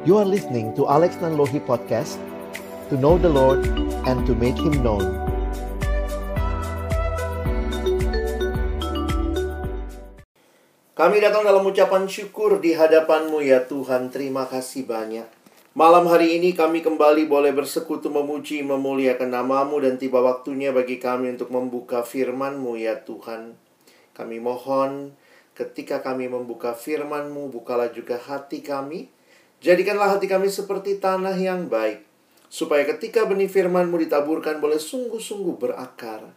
You are listening to Alex Nanlohi Podcast To know the Lord and to make Him known Kami datang dalam ucapan syukur di hadapanmu ya Tuhan, terima kasih banyak. Malam hari ini kami kembali boleh bersekutu memuji, memuliakan namamu dan tiba waktunya bagi kami untuk membuka firmanmu ya Tuhan. Kami mohon ketika kami membuka firmanmu, bukalah juga hati kami. Jadikanlah hati kami seperti tanah yang baik. Supaya ketika benih firmanmu ditaburkan boleh sungguh-sungguh berakar,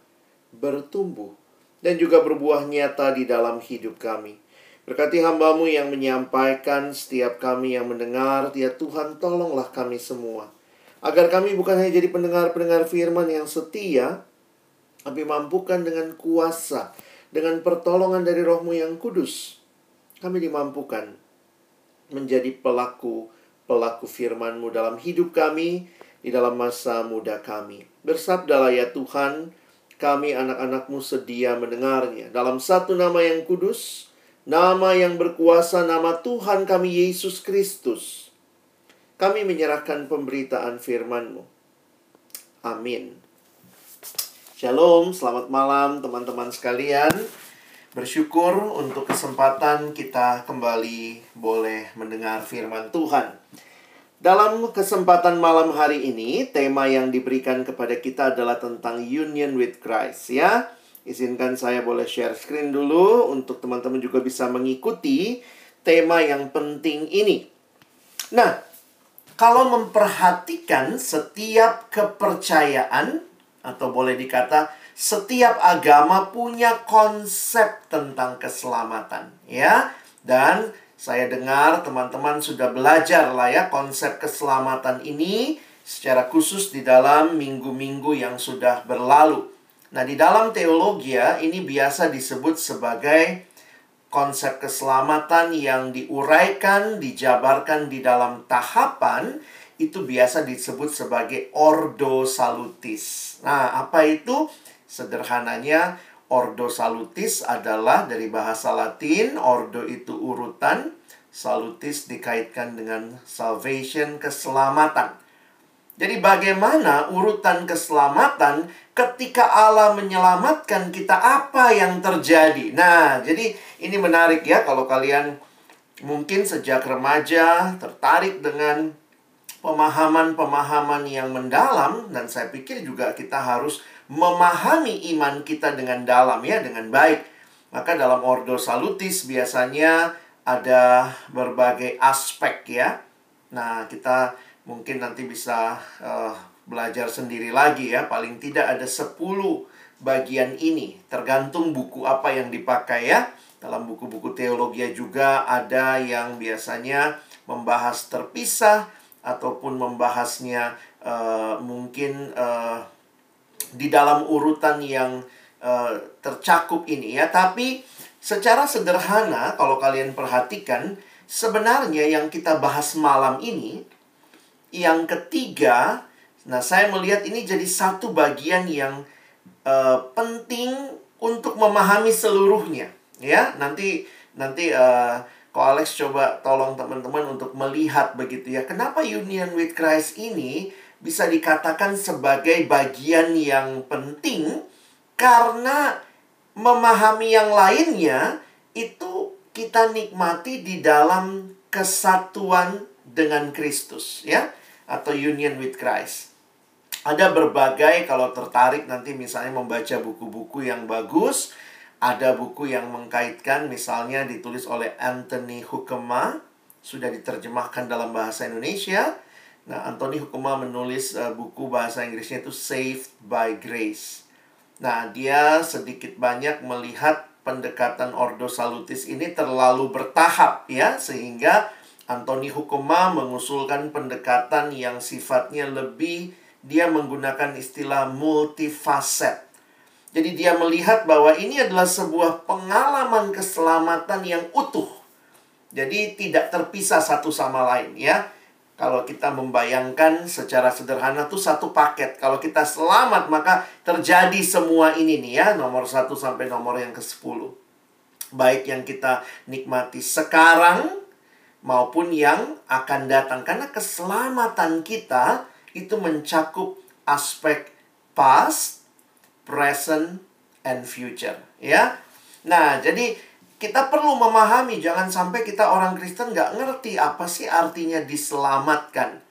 bertumbuh, dan juga berbuah nyata di dalam hidup kami. Berkati hambamu yang menyampaikan setiap kami yang mendengar, ya Tuhan tolonglah kami semua. Agar kami bukan hanya jadi pendengar-pendengar firman yang setia, tapi mampukan dengan kuasa, dengan pertolongan dari rohmu yang kudus. Kami dimampukan menjadi pelaku-pelaku firmanmu dalam hidup kami, di dalam masa muda kami. Bersabdalah ya Tuhan, kami anak-anakmu sedia mendengarnya. Dalam satu nama yang kudus, Nama yang berkuasa, nama Tuhan kami Yesus Kristus. Kami menyerahkan pemberitaan firman-Mu. Amin. Shalom, selamat malam teman-teman sekalian. Bersyukur untuk kesempatan kita kembali boleh mendengar firman Tuhan. Dalam kesempatan malam hari ini, tema yang diberikan kepada kita adalah tentang union with Christ ya. Izinkan saya boleh share screen dulu untuk teman-teman juga bisa mengikuti tema yang penting ini. Nah, kalau memperhatikan setiap kepercayaan atau boleh dikata setiap agama punya konsep tentang keselamatan, ya. Dan saya dengar teman-teman sudah belajar lah ya konsep keselamatan ini secara khusus di dalam minggu-minggu yang sudah berlalu. Nah, di dalam teologi ya, ini biasa disebut sebagai konsep keselamatan yang diuraikan, dijabarkan di dalam tahapan, itu biasa disebut sebagai ordo salutis. Nah, apa itu? Sederhananya, ordo salutis adalah dari bahasa Latin, ordo itu urutan, salutis dikaitkan dengan salvation, keselamatan. Jadi bagaimana urutan keselamatan ketika Allah menyelamatkan kita apa yang terjadi? Nah, jadi ini menarik ya kalau kalian mungkin sejak remaja tertarik dengan pemahaman-pemahaman yang mendalam dan saya pikir juga kita harus memahami iman kita dengan dalam ya dengan baik. Maka dalam ordo salutis biasanya ada berbagai aspek ya. Nah, kita mungkin nanti bisa uh, belajar sendiri lagi ya. Paling tidak ada 10 bagian ini. Tergantung buku apa yang dipakai ya. Dalam buku-buku teologi juga ada yang biasanya membahas terpisah ataupun membahasnya uh, mungkin uh, di dalam urutan yang uh, tercakup ini ya. Tapi secara sederhana kalau kalian perhatikan sebenarnya yang kita bahas malam ini yang ketiga, nah saya melihat ini jadi satu bagian yang uh, penting untuk memahami seluruhnya, ya. Nanti nanti uh, Ko Alex coba tolong teman-teman untuk melihat begitu ya. Kenapa union with Christ ini bisa dikatakan sebagai bagian yang penting karena memahami yang lainnya itu kita nikmati di dalam kesatuan dengan Kristus ya atau union with Christ. Ada berbagai kalau tertarik nanti misalnya membaca buku-buku yang bagus, ada buku yang mengkaitkan misalnya ditulis oleh Anthony Hukema, sudah diterjemahkan dalam bahasa Indonesia. Nah, Anthony Hukema menulis uh, buku bahasa Inggrisnya itu Saved by Grace. Nah, dia sedikit banyak melihat pendekatan Ordo Salutis ini terlalu bertahap ya, sehingga Anthony Hukuma mengusulkan pendekatan yang sifatnya lebih dia menggunakan istilah multifaset. Jadi dia melihat bahwa ini adalah sebuah pengalaman keselamatan yang utuh. Jadi tidak terpisah satu sama lain ya. Kalau kita membayangkan secara sederhana tuh satu paket. Kalau kita selamat maka terjadi semua ini nih ya. Nomor satu sampai nomor yang ke-10. Baik yang kita nikmati sekarang maupun yang akan datang. Karena keselamatan kita itu mencakup aspek past, present, and future. Ya, Nah, jadi kita perlu memahami, jangan sampai kita orang Kristen nggak ngerti apa sih artinya diselamatkan.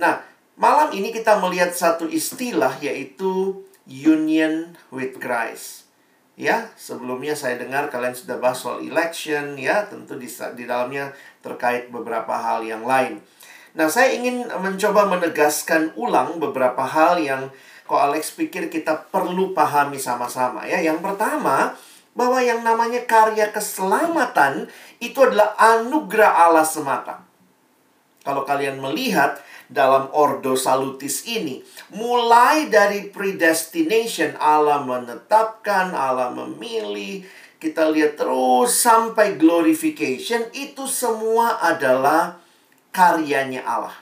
Nah, malam ini kita melihat satu istilah yaitu union with Christ. Ya, sebelumnya saya dengar kalian sudah bahas soal election, ya, tentu di, di dalamnya terkait beberapa hal yang lain. Nah, saya ingin mencoba menegaskan ulang beberapa hal yang kok Alex pikir kita perlu pahami sama-sama ya. Yang pertama, bahwa yang namanya karya keselamatan itu adalah anugerah Allah semata. Kalau kalian melihat dalam Ordo Salutis ini, mulai dari predestination Allah menetapkan, Allah memilih, kita lihat terus sampai glorification itu semua adalah karyanya Allah.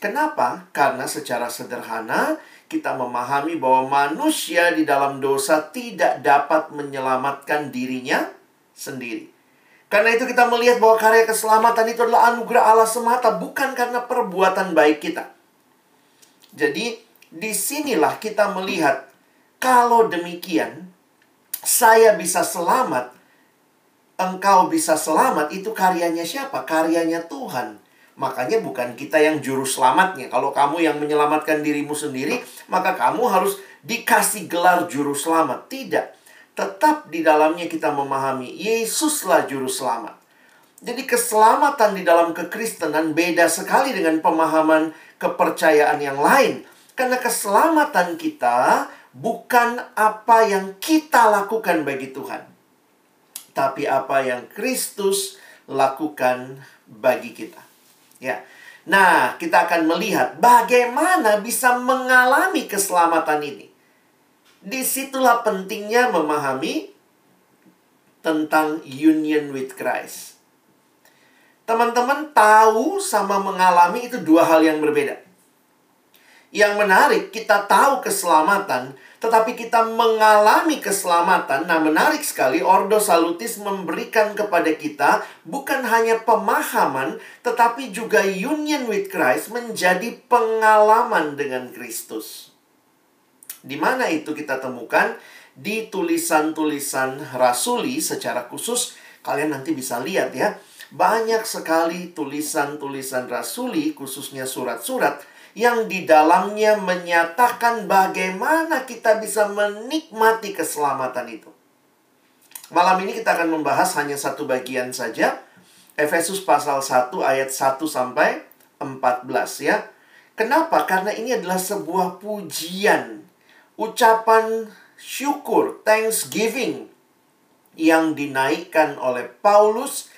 Kenapa? Karena secara sederhana kita memahami bahwa manusia di dalam dosa tidak dapat menyelamatkan dirinya sendiri. Karena itu kita melihat bahwa karya keselamatan itu adalah anugerah Allah semata, bukan karena perbuatan baik kita. Jadi, di sinilah kita melihat, kalau demikian, saya bisa selamat, engkau bisa selamat, itu karyanya siapa? Karyanya Tuhan. Makanya bukan kita yang juru selamatnya. Kalau kamu yang menyelamatkan dirimu sendiri, maka kamu harus dikasih gelar juru selamat. Tidak. Tetap di dalamnya kita memahami Yesuslah juru selamat. Jadi keselamatan di dalam kekristenan beda sekali dengan pemahaman kepercayaan yang lain. Karena keselamatan kita bukan apa yang kita lakukan bagi Tuhan. Tapi apa yang Kristus lakukan bagi kita. Ya. Nah, kita akan melihat bagaimana bisa mengalami keselamatan ini. Di situlah pentingnya memahami tentang union with Christ. Teman-teman tahu sama mengalami itu dua hal yang berbeda. Yang menarik, kita tahu keselamatan, tetapi kita mengalami keselamatan. Nah, menarik sekali, Ordo Salutis memberikan kepada kita bukan hanya pemahaman, tetapi juga union with Christ menjadi pengalaman dengan Kristus. Di mana itu kita temukan? Di tulisan-tulisan rasuli secara khusus, kalian nanti bisa lihat ya. Banyak sekali tulisan-tulisan rasuli, khususnya surat-surat, yang di dalamnya menyatakan bagaimana kita bisa menikmati keselamatan itu. Malam ini kita akan membahas hanya satu bagian saja. Efesus pasal 1 ayat 1 sampai 14 ya. Kenapa? Karena ini adalah sebuah pujian, ucapan syukur, thanksgiving yang dinaikkan oleh Paulus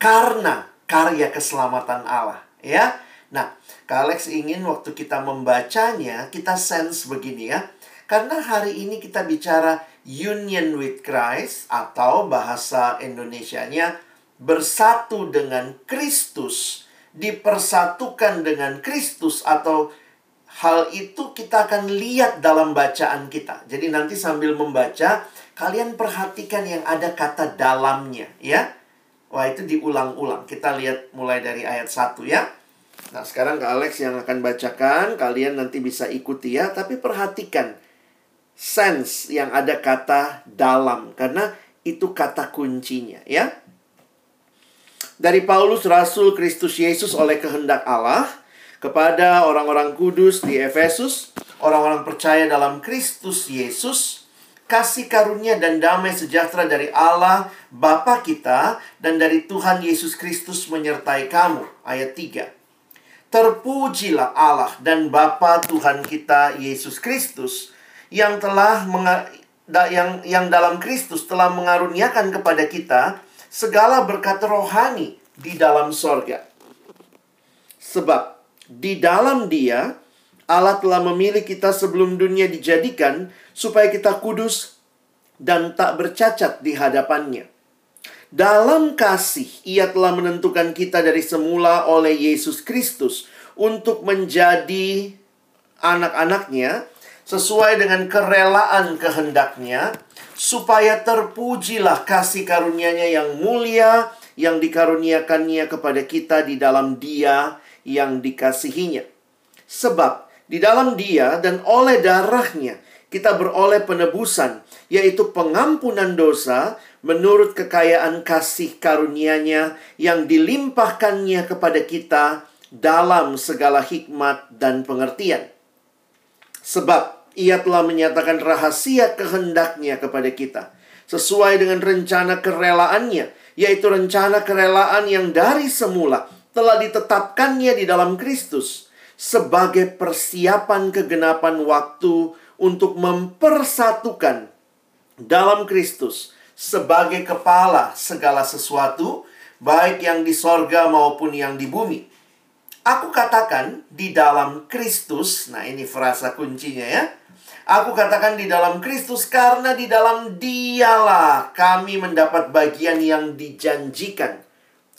karena karya keselamatan Allah, ya. Nah, Kak Alex ingin waktu kita membacanya, kita sense begini ya. Karena hari ini kita bicara union with Christ atau bahasa Indonesianya bersatu dengan Kristus, dipersatukan dengan Kristus atau hal itu kita akan lihat dalam bacaan kita. Jadi nanti sambil membaca, kalian perhatikan yang ada kata dalamnya ya. Wah, itu diulang-ulang. Kita lihat mulai dari ayat 1 ya. Nah, sekarang Kak Alex yang akan bacakan, kalian nanti bisa ikuti ya, tapi perhatikan sense yang ada kata dalam karena itu kata kuncinya ya. Dari Paulus Rasul Kristus Yesus oleh kehendak Allah kepada orang-orang kudus di Efesus, orang-orang percaya dalam Kristus Yesus, kasih karunia dan damai sejahtera dari Allah Bapa kita dan dari Tuhan Yesus Kristus menyertai kamu. Ayat 3. Terpujilah Allah dan Bapa Tuhan kita Yesus Kristus yang telah yang yang dalam Kristus telah mengaruniakan kepada kita segala berkat rohani di dalam sorga. Sebab di dalam Dia Allah telah memilih kita sebelum dunia dijadikan supaya kita kudus dan tak bercacat di hadapannya. Dalam kasih, ia telah menentukan kita dari semula oleh Yesus Kristus untuk menjadi anak-anaknya sesuai dengan kerelaan kehendaknya, supaya terpujilah kasih karunia-Nya yang mulia yang dikaruniakannya kepada kita di dalam Dia yang dikasihinya. Sebab di dalam Dia dan oleh darahnya kita beroleh penebusan, yaitu pengampunan dosa menurut kekayaan kasih karunia-Nya yang dilimpahkannya kepada kita dalam segala hikmat dan pengertian. Sebab ia telah menyatakan rahasia kehendaknya kepada kita. Sesuai dengan rencana kerelaannya. Yaitu rencana kerelaan yang dari semula telah ditetapkannya di dalam Kristus. Sebagai persiapan kegenapan waktu untuk mempersatukan dalam Kristus sebagai kepala segala sesuatu, baik yang di sorga maupun yang di bumi. Aku katakan di dalam Kristus, nah ini frasa kuncinya ya. Aku katakan di dalam Kristus karena di dalam dialah kami mendapat bagian yang dijanjikan.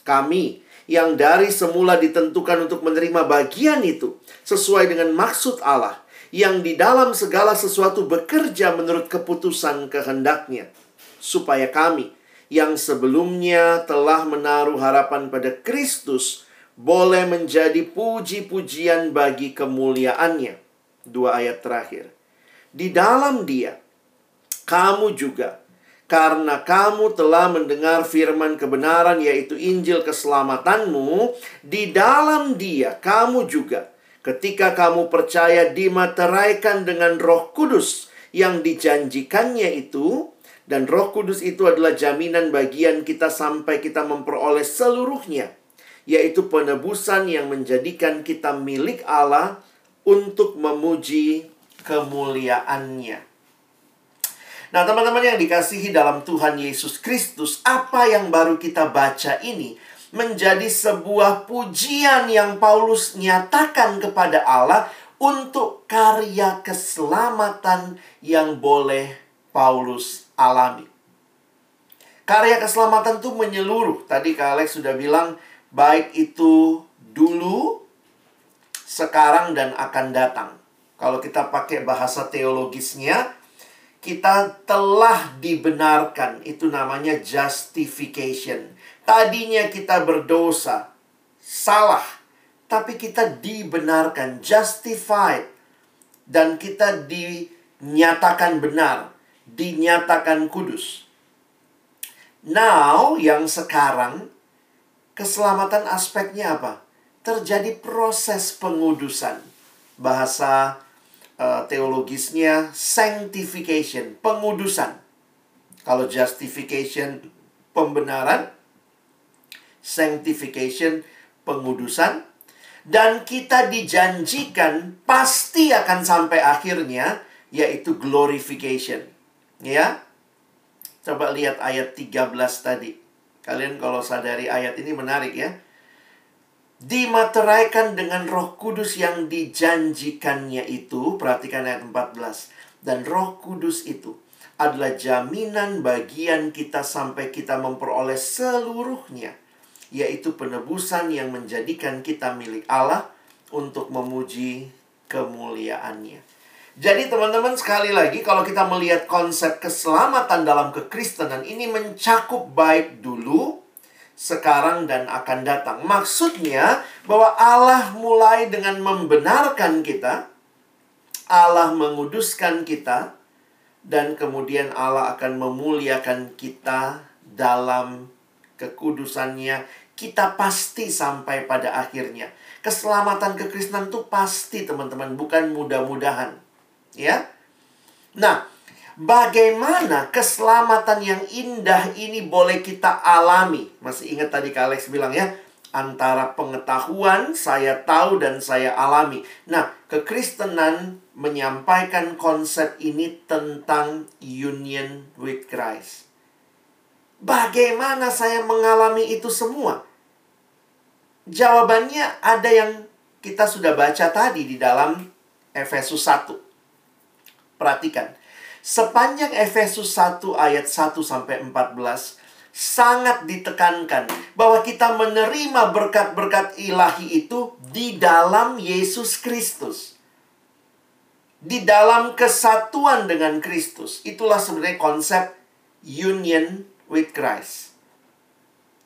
Kami yang dari semula ditentukan untuk menerima bagian itu sesuai dengan maksud Allah yang di dalam segala sesuatu bekerja menurut keputusan kehendaknya supaya kami yang sebelumnya telah menaruh harapan pada Kristus boleh menjadi puji-pujian bagi kemuliaannya. Dua ayat terakhir. Di dalam dia, kamu juga, karena kamu telah mendengar firman kebenaran yaitu Injil keselamatanmu, di dalam dia kamu juga, ketika kamu percaya dimateraikan dengan roh kudus yang dijanjikannya itu, dan roh kudus itu adalah jaminan bagian kita sampai kita memperoleh seluruhnya yaitu penebusan yang menjadikan kita milik Allah untuk memuji kemuliaannya. Nah, teman-teman yang dikasihi dalam Tuhan Yesus Kristus, apa yang baru kita baca ini menjadi sebuah pujian yang Paulus nyatakan kepada Allah untuk karya keselamatan yang boleh Paulus alami. Karya keselamatan itu menyeluruh. Tadi Kak Alex sudah bilang baik itu dulu, sekarang, dan akan datang. Kalau kita pakai bahasa teologisnya, kita telah dibenarkan. Itu namanya justification. Tadinya kita berdosa, salah, tapi kita dibenarkan, justified, dan kita dinyatakan benar, dinyatakan kudus. Now, yang sekarang Keselamatan aspeknya apa? Terjadi proses pengudusan. Bahasa uh, teologisnya sanctification, pengudusan. Kalau justification pembenaran, sanctification pengudusan dan kita dijanjikan pasti akan sampai akhirnya yaitu glorification. Ya. Coba lihat ayat 13 tadi. Kalian kalau sadari ayat ini menarik ya. Dimateraikan dengan roh kudus yang dijanjikannya itu. Perhatikan ayat 14. Dan roh kudus itu adalah jaminan bagian kita sampai kita memperoleh seluruhnya. Yaitu penebusan yang menjadikan kita milik Allah untuk memuji kemuliaannya. Jadi teman-teman sekali lagi kalau kita melihat konsep keselamatan dalam kekristenan ini mencakup baik dulu, sekarang dan akan datang. Maksudnya bahwa Allah mulai dengan membenarkan kita, Allah menguduskan kita, dan kemudian Allah akan memuliakan kita dalam kekudusannya. Kita pasti sampai pada akhirnya. Keselamatan kekristenan itu pasti teman-teman, bukan mudah-mudahan. Ya. Nah, bagaimana keselamatan yang indah ini boleh kita alami? Masih ingat tadi Kak Alex bilang ya, antara pengetahuan saya tahu dan saya alami. Nah, kekristenan menyampaikan konsep ini tentang union with Christ. Bagaimana saya mengalami itu semua? Jawabannya ada yang kita sudah baca tadi di dalam Efesus 1. Perhatikan. Sepanjang Efesus 1 ayat 1 sampai 14 sangat ditekankan bahwa kita menerima berkat-berkat ilahi itu di dalam Yesus Kristus. Di dalam kesatuan dengan Kristus. Itulah sebenarnya konsep union with Christ.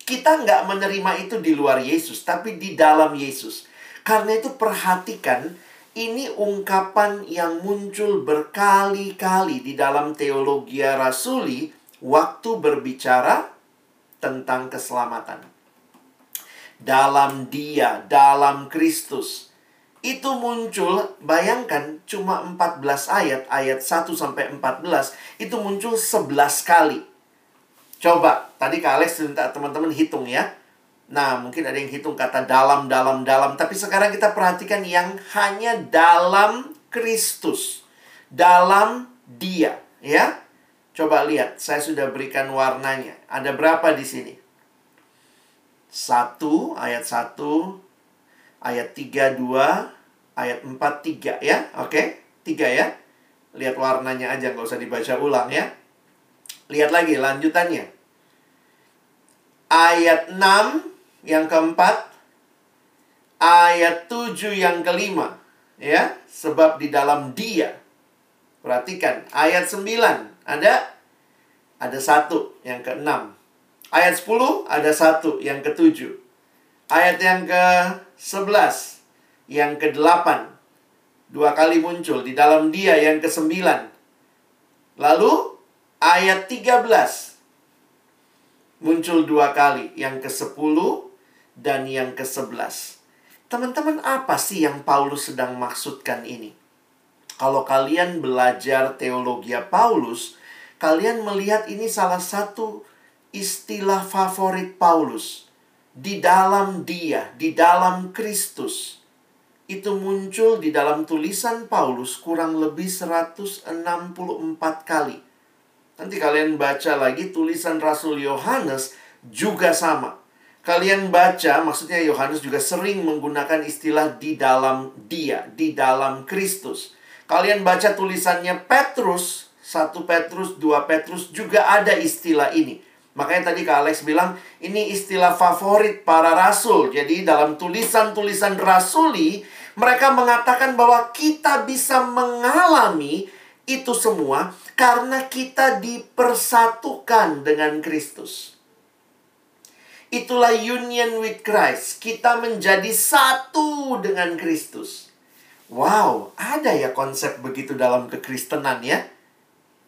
Kita nggak menerima itu di luar Yesus, tapi di dalam Yesus. Karena itu perhatikan, ini ungkapan yang muncul berkali-kali di dalam teologi rasuli waktu berbicara tentang keselamatan. Dalam dia, dalam Kristus. Itu muncul, bayangkan cuma 14 ayat, ayat 1 sampai 14, itu muncul 11 kali. Coba, tadi Kak Alex minta teman-teman hitung ya. Nah, mungkin ada yang hitung kata dalam, dalam, dalam. Tapi sekarang kita perhatikan yang hanya dalam Kristus. Dalam dia, ya. Coba lihat, saya sudah berikan warnanya. Ada berapa di sini? Satu, ayat satu, ayat tiga, dua, ayat empat, tiga, ya. Oke, tiga ya. Lihat warnanya aja, nggak usah dibaca ulang ya. Lihat lagi lanjutannya. Ayat 6 yang keempat. Ayat 7 yang kelima. Ya, sebab di dalam dia. Perhatikan, ayat 9 ada ada satu yang keenam. Ayat 10 ada satu yang ketujuh. Ayat yang ke-11 yang ke-8 dua kali muncul di dalam dia yang ke-9. Lalu ayat 13 muncul dua kali, yang ke-10 dan yang ke-11. Teman-teman, apa sih yang Paulus sedang maksudkan ini? Kalau kalian belajar teologi Paulus, kalian melihat ini salah satu istilah favorit Paulus. Di dalam dia, di dalam Kristus. Itu muncul di dalam tulisan Paulus kurang lebih 164 kali. Nanti kalian baca lagi tulisan Rasul Yohanes juga sama. Kalian baca, maksudnya Yohanes juga sering menggunakan istilah di dalam dia, di dalam Kristus. Kalian baca tulisannya Petrus, 1 Petrus, 2 Petrus juga ada istilah ini. Makanya tadi Kak Alex bilang, ini istilah favorit para rasul. Jadi dalam tulisan-tulisan rasuli, mereka mengatakan bahwa kita bisa mengalami itu semua karena kita dipersatukan dengan Kristus. Itulah union with Christ. Kita menjadi satu dengan Kristus. Wow, ada ya konsep begitu dalam kekristenan ya?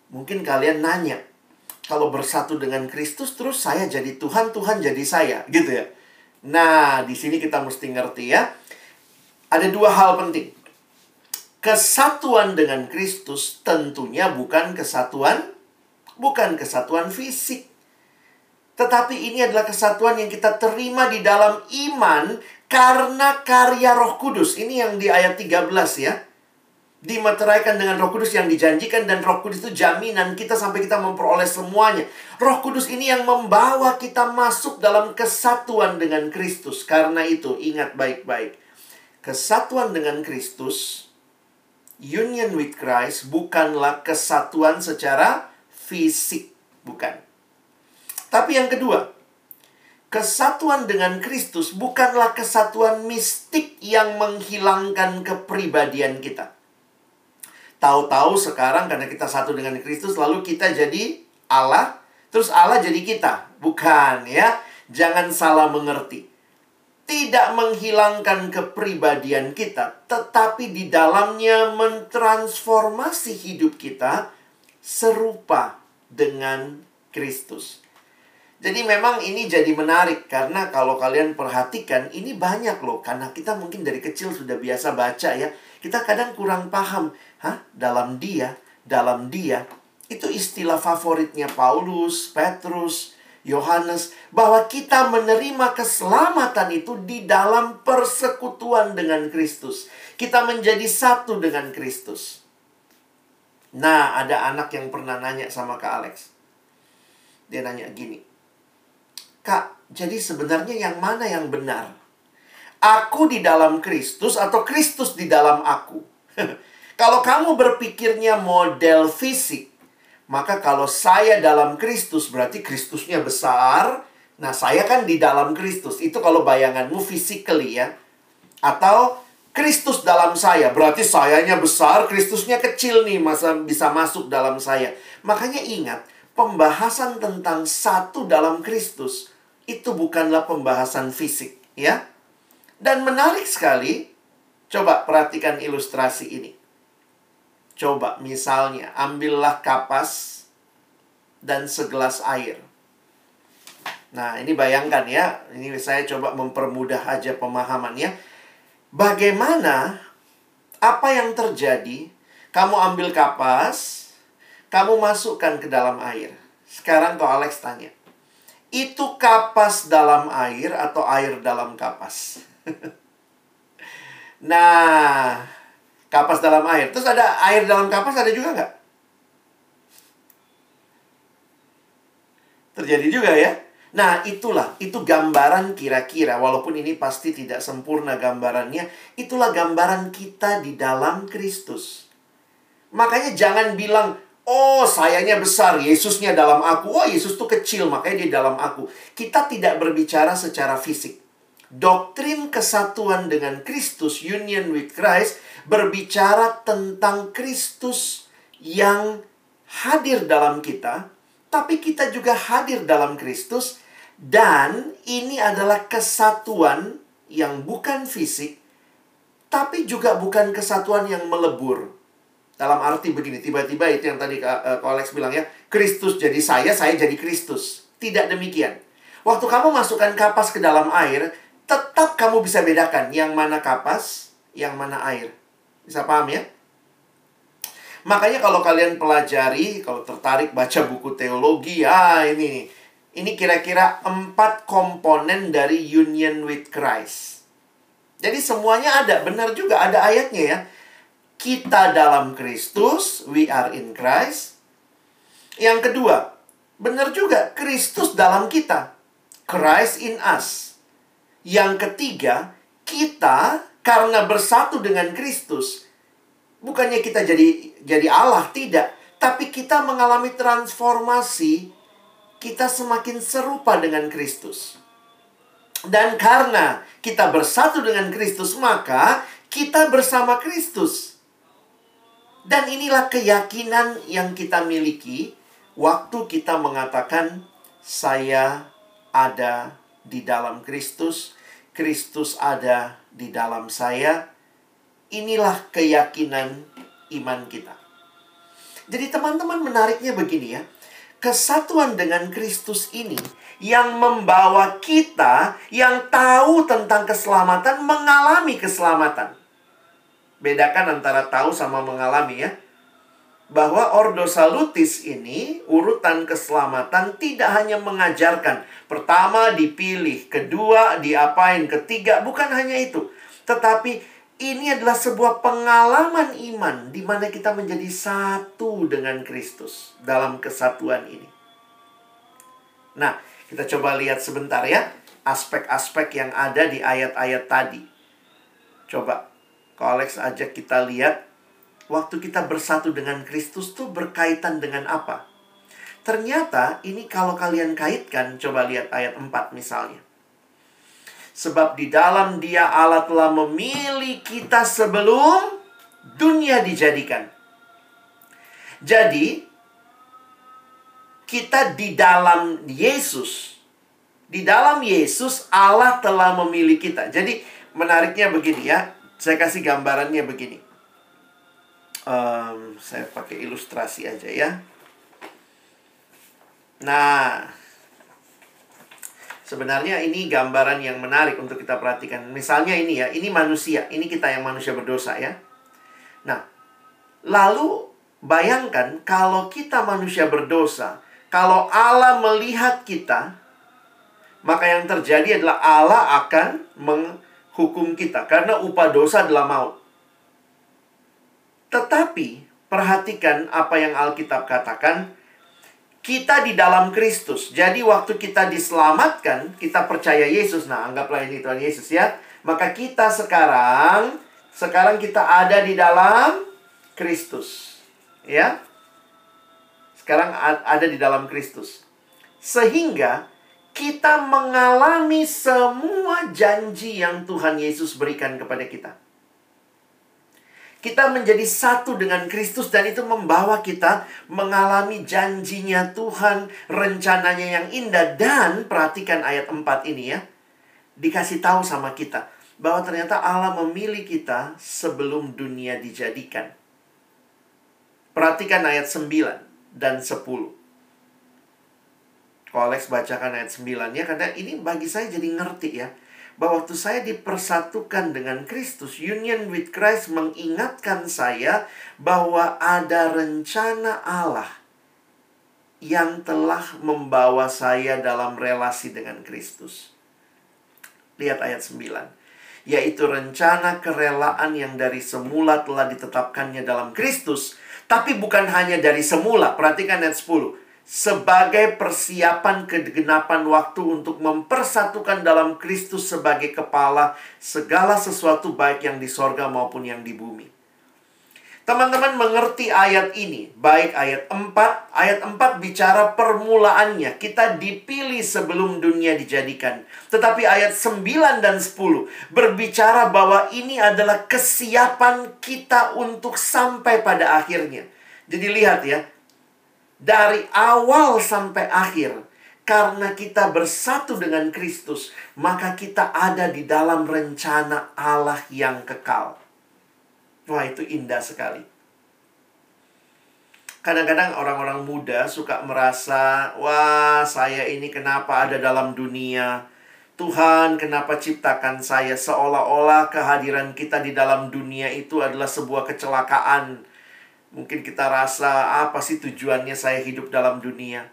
Mungkin kalian nanya, kalau bersatu dengan Kristus terus saya jadi Tuhan, Tuhan jadi saya, gitu ya. Nah, di sini kita mesti ngerti ya. Ada dua hal penting kesatuan dengan Kristus tentunya bukan kesatuan bukan kesatuan fisik. Tetapi ini adalah kesatuan yang kita terima di dalam iman karena karya Roh Kudus. Ini yang di ayat 13 ya. Dimeteraikan dengan Roh Kudus yang dijanjikan dan Roh Kudus itu jaminan kita sampai kita memperoleh semuanya. Roh Kudus ini yang membawa kita masuk dalam kesatuan dengan Kristus. Karena itu ingat baik-baik. Kesatuan dengan Kristus union with Christ bukanlah kesatuan secara fisik, bukan. Tapi yang kedua, kesatuan dengan Kristus bukanlah kesatuan mistik yang menghilangkan kepribadian kita. Tahu-tahu sekarang karena kita satu dengan Kristus lalu kita jadi Allah, terus Allah jadi kita. Bukan ya. Jangan salah mengerti tidak menghilangkan kepribadian kita, tetapi di dalamnya mentransformasi hidup kita serupa dengan Kristus. Jadi memang ini jadi menarik karena kalau kalian perhatikan ini banyak loh karena kita mungkin dari kecil sudah biasa baca ya. Kita kadang kurang paham, hah? Dalam dia, dalam dia. Itu istilah favoritnya Paulus, Petrus, Yohanes bahwa kita menerima keselamatan itu di dalam persekutuan dengan Kristus. Kita menjadi satu dengan Kristus. Nah, ada anak yang pernah nanya sama Kak Alex. Dia nanya gini. Kak, jadi sebenarnya yang mana yang benar? Aku di dalam Kristus atau Kristus di dalam aku? Kalau kamu berpikirnya model fisik, maka kalau saya dalam Kristus berarti Kristusnya besar. Nah, saya kan di dalam Kristus. Itu kalau bayanganmu physically ya. Atau Kristus dalam saya. Berarti sayanya besar, Kristusnya kecil nih masa bisa masuk dalam saya. Makanya ingat, pembahasan tentang satu dalam Kristus itu bukanlah pembahasan fisik, ya. Dan menarik sekali, coba perhatikan ilustrasi ini. Coba misalnya, ambillah kapas dan segelas air. Nah, ini bayangkan ya, ini saya coba mempermudah aja pemahamannya. Bagaimana apa yang terjadi? Kamu ambil kapas, kamu masukkan ke dalam air. Sekarang kau Alex tanya, itu kapas dalam air atau air dalam kapas? nah, kapas dalam air. Terus ada air dalam kapas ada juga nggak? Terjadi juga ya. Nah, itulah, itu gambaran kira-kira, walaupun ini pasti tidak sempurna gambarannya, itulah gambaran kita di dalam Kristus. Makanya jangan bilang, oh sayanya besar, Yesusnya dalam aku, oh Yesus tuh kecil, makanya dia dalam aku. Kita tidak berbicara secara fisik. Doktrin kesatuan dengan Kristus, union with Christ, berbicara tentang Kristus yang hadir dalam kita, tapi kita juga hadir dalam Kristus, dan ini adalah kesatuan yang bukan fisik, tapi juga bukan kesatuan yang melebur. Dalam arti begini, tiba-tiba itu yang tadi uh, Alex bilang ya, Kristus jadi saya, saya jadi Kristus. Tidak demikian. Waktu kamu masukkan kapas ke dalam air, tetap kamu bisa bedakan yang mana kapas, yang mana air. Bisa paham ya? Makanya kalau kalian pelajari, kalau tertarik baca buku teologi, ah ini ini kira-kira empat komponen dari union with Christ. Jadi semuanya ada, benar juga ada ayatnya ya. Kita dalam Kristus, we are in Christ. Yang kedua, benar juga, Kristus dalam kita. Christ in us. Yang ketiga, kita karena bersatu dengan Kristus, bukannya kita jadi jadi Allah, tidak. Tapi kita mengalami transformasi kita semakin serupa dengan Kristus. Dan karena kita bersatu dengan Kristus, maka kita bersama Kristus. Dan inilah keyakinan yang kita miliki waktu kita mengatakan, "Saya ada di dalam Kristus, Kristus ada di dalam saya." Inilah keyakinan iman kita. Jadi, teman-teman, menariknya begini ya kesatuan dengan Kristus ini yang membawa kita yang tahu tentang keselamatan mengalami keselamatan. Bedakan antara tahu sama mengalami ya. Bahwa Ordo Salutis ini urutan keselamatan tidak hanya mengajarkan pertama dipilih, kedua diapain, ketiga bukan hanya itu. Tetapi ini adalah sebuah pengalaman iman di mana kita menjadi satu dengan Kristus dalam kesatuan ini. Nah, kita coba lihat sebentar ya aspek-aspek yang ada di ayat-ayat tadi. Coba, kalau Alex ajak kita lihat waktu kita bersatu dengan Kristus tuh berkaitan dengan apa? Ternyata ini kalau kalian kaitkan, coba lihat ayat 4 misalnya. Sebab di dalam dia Allah telah memilih kita sebelum dunia dijadikan. Jadi, kita di dalam Yesus. Di dalam Yesus Allah telah memilih kita. Jadi, menariknya begini ya. Saya kasih gambarannya begini. Um, saya pakai ilustrasi aja ya. Nah, Sebenarnya ini gambaran yang menarik untuk kita perhatikan. Misalnya ini ya, ini manusia, ini kita yang manusia berdosa ya. Nah, lalu bayangkan kalau kita manusia berdosa, kalau Allah melihat kita, maka yang terjadi adalah Allah akan menghukum kita karena upah dosa adalah maut. Tetapi perhatikan apa yang Alkitab katakan, kita di dalam Kristus. Jadi waktu kita diselamatkan, kita percaya Yesus. Nah, anggaplah ini Tuhan Yesus ya. Maka kita sekarang sekarang kita ada di dalam Kristus. Ya. Sekarang ada di dalam Kristus. Sehingga kita mengalami semua janji yang Tuhan Yesus berikan kepada kita. Kita menjadi satu dengan Kristus dan itu membawa kita mengalami janjinya Tuhan, rencananya yang indah. Dan perhatikan ayat 4 ini ya. Dikasih tahu sama kita bahwa ternyata Allah memilih kita sebelum dunia dijadikan. Perhatikan ayat 9 dan 10. Alex bacakan ayat 9 ya, karena ini bagi saya jadi ngerti ya bahwa waktu saya dipersatukan dengan Kristus, union with Christ mengingatkan saya bahwa ada rencana Allah yang telah membawa saya dalam relasi dengan Kristus. Lihat ayat 9. Yaitu rencana kerelaan yang dari semula telah ditetapkannya dalam Kristus. Tapi bukan hanya dari semula. Perhatikan ayat 10 sebagai persiapan kegenapan waktu untuk mempersatukan dalam Kristus sebagai kepala segala sesuatu baik yang di sorga maupun yang di bumi. Teman-teman mengerti ayat ini, baik ayat 4, ayat 4 bicara permulaannya, kita dipilih sebelum dunia dijadikan. Tetapi ayat 9 dan 10 berbicara bahwa ini adalah kesiapan kita untuk sampai pada akhirnya. Jadi lihat ya, dari awal sampai akhir, karena kita bersatu dengan Kristus, maka kita ada di dalam rencana Allah yang kekal. Wah, itu indah sekali. Kadang-kadang orang-orang muda suka merasa, "Wah, saya ini kenapa ada dalam dunia? Tuhan, kenapa ciptakan saya seolah-olah kehadiran kita di dalam dunia itu adalah sebuah kecelakaan?" Mungkin kita rasa apa sih tujuannya saya hidup dalam dunia.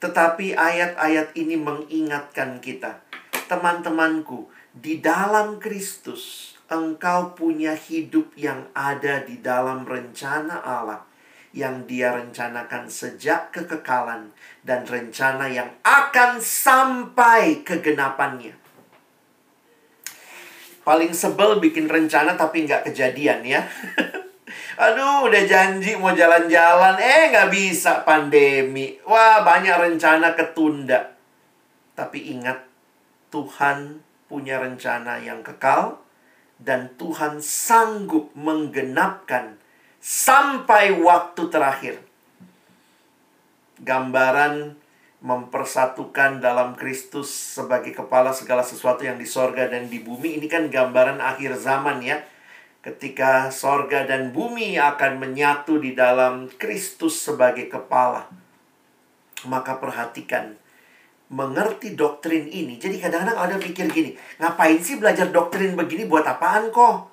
Tetapi ayat-ayat ini mengingatkan kita. Teman-temanku, di dalam Kristus engkau punya hidup yang ada di dalam rencana Allah yang dia rencanakan sejak kekekalan dan rencana yang akan sampai kegenapannya. Paling sebel bikin rencana tapi nggak kejadian ya. Aduh, udah janji mau jalan-jalan, eh nggak bisa pandemi. Wah, banyak rencana ketunda. Tapi ingat, Tuhan punya rencana yang kekal dan Tuhan sanggup menggenapkan sampai waktu terakhir. Gambaran mempersatukan dalam Kristus sebagai kepala segala sesuatu yang di sorga dan di bumi. Ini kan gambaran akhir zaman ya ketika sorga dan bumi akan menyatu di dalam Kristus sebagai kepala. Maka perhatikan, mengerti doktrin ini. Jadi kadang-kadang ada pikir gini, ngapain sih belajar doktrin begini buat apaan kok?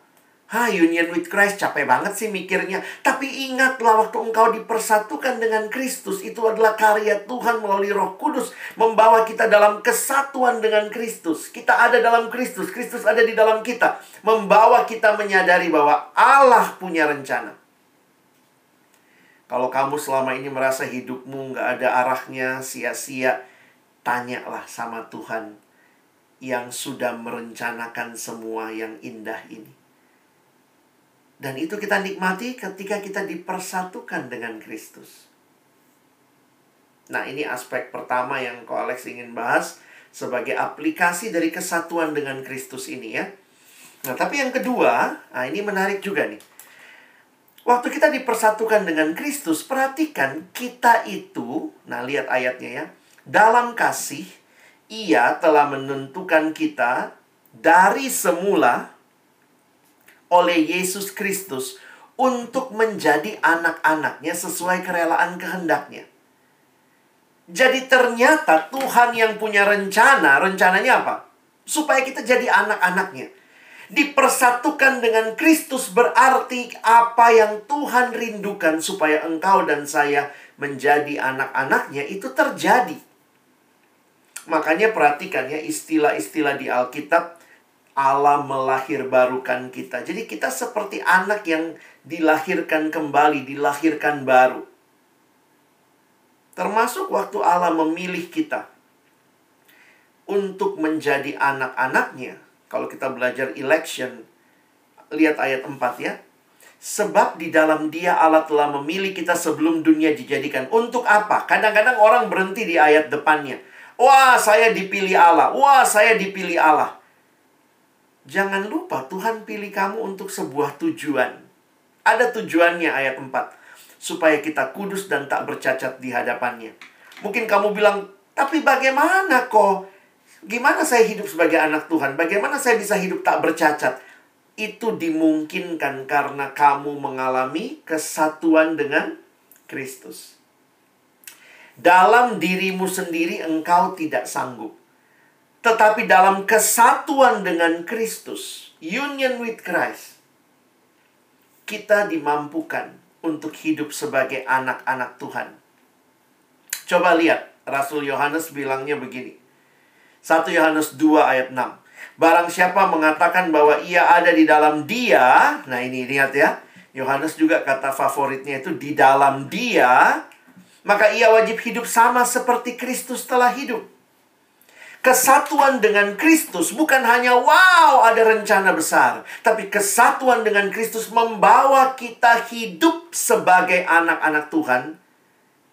Ha, union with Christ capek banget sih mikirnya. Tapi ingatlah waktu engkau dipersatukan dengan Kristus. Itu adalah karya Tuhan melalui roh kudus. Membawa kita dalam kesatuan dengan Kristus. Kita ada dalam Kristus. Kristus ada di dalam kita. Membawa kita menyadari bahwa Allah punya rencana. Kalau kamu selama ini merasa hidupmu nggak ada arahnya, sia-sia, tanyalah sama Tuhan yang sudah merencanakan semua yang indah ini. Dan itu kita nikmati ketika kita dipersatukan dengan Kristus. Nah, ini aspek pertama yang Ko Alex ingin bahas sebagai aplikasi dari kesatuan dengan Kristus ini ya. Nah, tapi yang kedua, nah ini menarik juga nih. Waktu kita dipersatukan dengan Kristus, perhatikan kita itu, nah lihat ayatnya ya. Dalam kasih, ia telah menentukan kita dari semula oleh Yesus Kristus untuk menjadi anak-anaknya sesuai kerelaan kehendaknya. Jadi ternyata Tuhan yang punya rencana, rencananya apa? Supaya kita jadi anak-anaknya. Dipersatukan dengan Kristus berarti apa yang Tuhan rindukan supaya engkau dan saya menjadi anak-anaknya itu terjadi. Makanya perhatikan ya istilah-istilah di Alkitab Allah melahirbarukan kita. Jadi kita seperti anak yang dilahirkan kembali, dilahirkan baru. Termasuk waktu Allah memilih kita untuk menjadi anak-anaknya. Kalau kita belajar election, lihat ayat 4 ya. Sebab di dalam dia Allah telah memilih kita sebelum dunia dijadikan. Untuk apa? Kadang-kadang orang berhenti di ayat depannya. Wah, saya dipilih Allah. Wah, saya dipilih Allah. Jangan lupa Tuhan pilih kamu untuk sebuah tujuan. Ada tujuannya ayat 4. Supaya kita kudus dan tak bercacat di hadapannya. Mungkin kamu bilang, tapi bagaimana kok? Gimana saya hidup sebagai anak Tuhan? Bagaimana saya bisa hidup tak bercacat? Itu dimungkinkan karena kamu mengalami kesatuan dengan Kristus. Dalam dirimu sendiri engkau tidak sanggup. Tetapi dalam kesatuan dengan Kristus, union with Christ, kita dimampukan untuk hidup sebagai anak-anak Tuhan. Coba lihat, Rasul Yohanes bilangnya begini. 1 Yohanes 2 ayat 6. Barang siapa mengatakan bahwa ia ada di dalam dia, nah ini lihat ya. Yohanes juga kata favoritnya itu di dalam dia, maka ia wajib hidup sama seperti Kristus telah hidup. Kesatuan dengan Kristus bukan hanya wow ada rencana besar, tapi kesatuan dengan Kristus membawa kita hidup sebagai anak-anak Tuhan